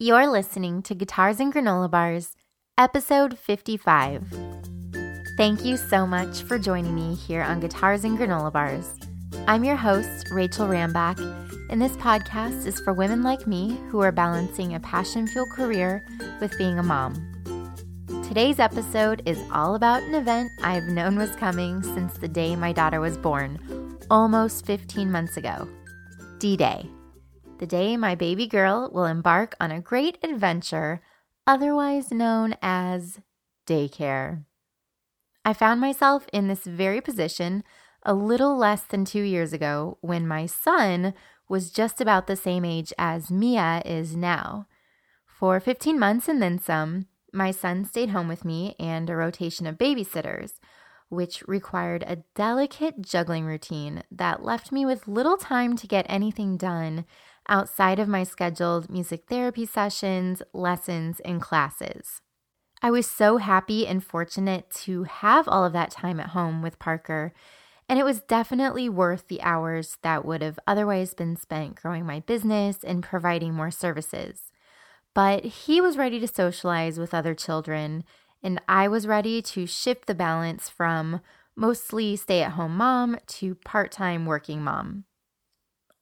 You're listening to Guitars and Granola Bars, episode 55. Thank you so much for joining me here on Guitars and Granola Bars. I'm your host, Rachel Rambach, and this podcast is for women like me who are balancing a passion fueled career with being a mom. Today's episode is all about an event I've known was coming since the day my daughter was born, almost 15 months ago D Day the day my baby girl will embark on a great adventure, otherwise known as daycare. I found myself in this very position a little less than two years ago when my son was just about the same age as Mia is now. For 15 months and then some, my son stayed home with me and a rotation of babysitters, which required a delicate juggling routine that left me with little time to get anything done outside of my scheduled music therapy sessions, lessons, and classes. I was so happy and fortunate to have all of that time at home with Parker, and it was definitely worth the hours that would have otherwise been spent growing my business and providing more services. But he was ready to socialize with other children, and I was ready to shift the balance from mostly stay at home mom to part time working mom.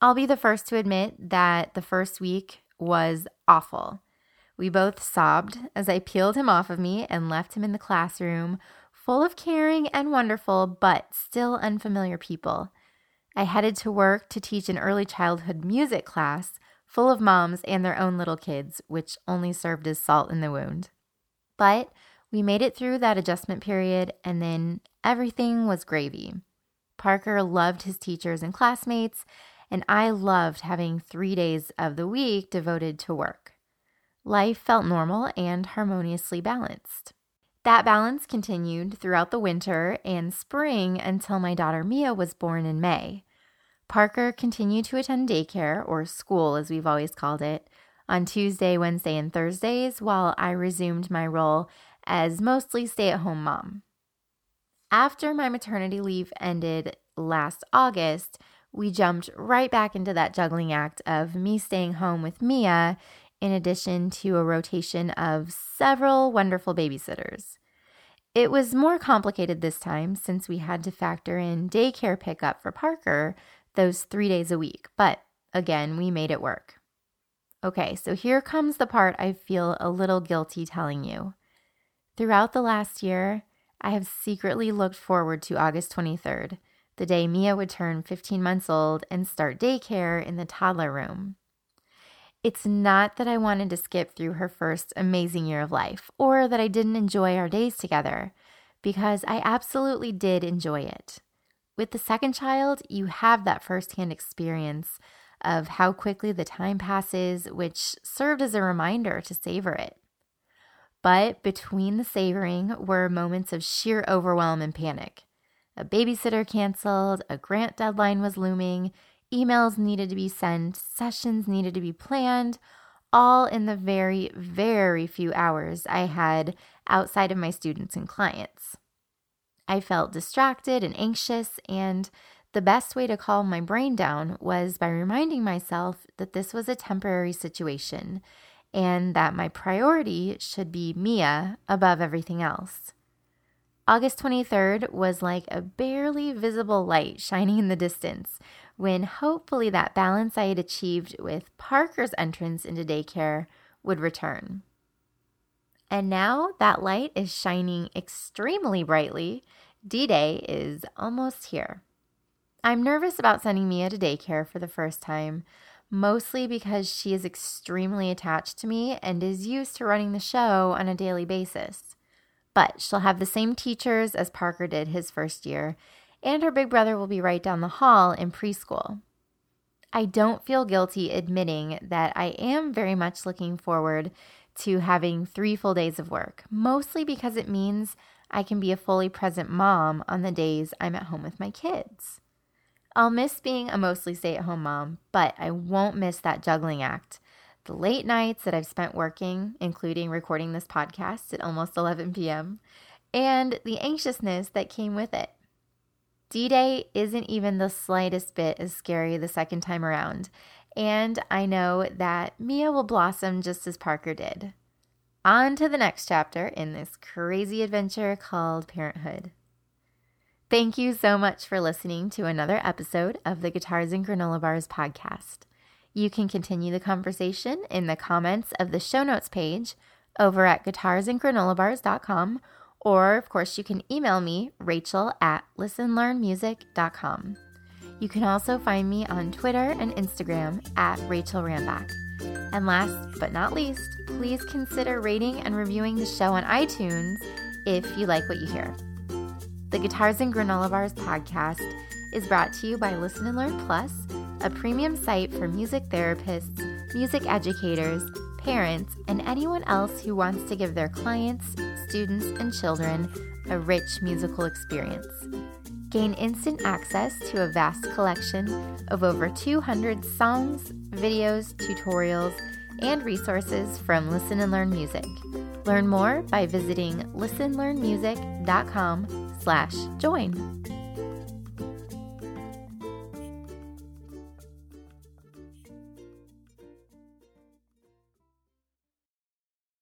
I'll be the first to admit that the first week was awful. We both sobbed as I peeled him off of me and left him in the classroom, full of caring and wonderful, but still unfamiliar people. I headed to work to teach an early childhood music class full of moms and their own little kids, which only served as salt in the wound. But we made it through that adjustment period, and then everything was gravy. Parker loved his teachers and classmates, and I loved having three days of the week devoted to work. Life felt normal and harmoniously balanced. That balance continued throughout the winter and spring until my daughter Mia was born in May. Parker continued to attend daycare, or school as we've always called it, on Tuesday, Wednesday, and Thursdays, while I resumed my role as mostly stay at home mom. After my maternity leave ended last August, we jumped right back into that juggling act of me staying home with Mia, in addition to a rotation of several wonderful babysitters. It was more complicated this time since we had to factor in daycare pickup for Parker those three days a week, but again, we made it work. Okay, so here comes the part I feel a little guilty telling you. Throughout the last year, I have secretly looked forward to August 23rd the day Mia would turn 15 months old and start daycare in the toddler room. It's not that I wanted to skip through her first amazing year of life or that I didn't enjoy our days together, because I absolutely did enjoy it. With the second child, you have that firsthand experience of how quickly the time passes, which served as a reminder to savor it. But between the savoring were moments of sheer overwhelm and panic. A babysitter canceled, a grant deadline was looming, emails needed to be sent, sessions needed to be planned, all in the very, very few hours I had outside of my students and clients. I felt distracted and anxious, and the best way to calm my brain down was by reminding myself that this was a temporary situation and that my priority should be Mia above everything else. August 23rd was like a barely visible light shining in the distance when hopefully that balance I had achieved with Parker's entrance into daycare would return. And now that light is shining extremely brightly. D Day is almost here. I'm nervous about sending Mia to daycare for the first time, mostly because she is extremely attached to me and is used to running the show on a daily basis but she'll have the same teachers as Parker did his first year, and her big brother will be right down the hall in preschool. I don't feel guilty admitting that I am very much looking forward to having three full days of work, mostly because it means I can be a fully present mom on the days I'm at home with my kids. I'll miss being a mostly stay at home mom, but I won't miss that juggling act the late nights that I've spent working, including recording this podcast at almost 11 p.m., and the anxiousness that came with it. D Day isn't even the slightest bit as scary the second time around, and I know that Mia will blossom just as Parker did. On to the next chapter in this crazy adventure called parenthood. Thank you so much for listening to another episode of the Guitars and Granola Bars podcast. You can continue the conversation in the comments of the show notes page over at guitarsandgranolabars.com, or of course, you can email me, rachel at listenlearnmusic.com. You can also find me on Twitter and Instagram at Rachel Rambach. And last but not least, please consider rating and reviewing the show on iTunes if you like what you hear. The Guitars and Granola Bars podcast is brought to you by Listen and Learn Plus, a premium site for music therapists, music educators, parents, and anyone else who wants to give their clients, students, and children a rich musical experience. Gain instant access to a vast collection of over 200 songs, videos, tutorials, and resources from Listen and Learn Music. Learn more by visiting listenlearnmusic.com slash join.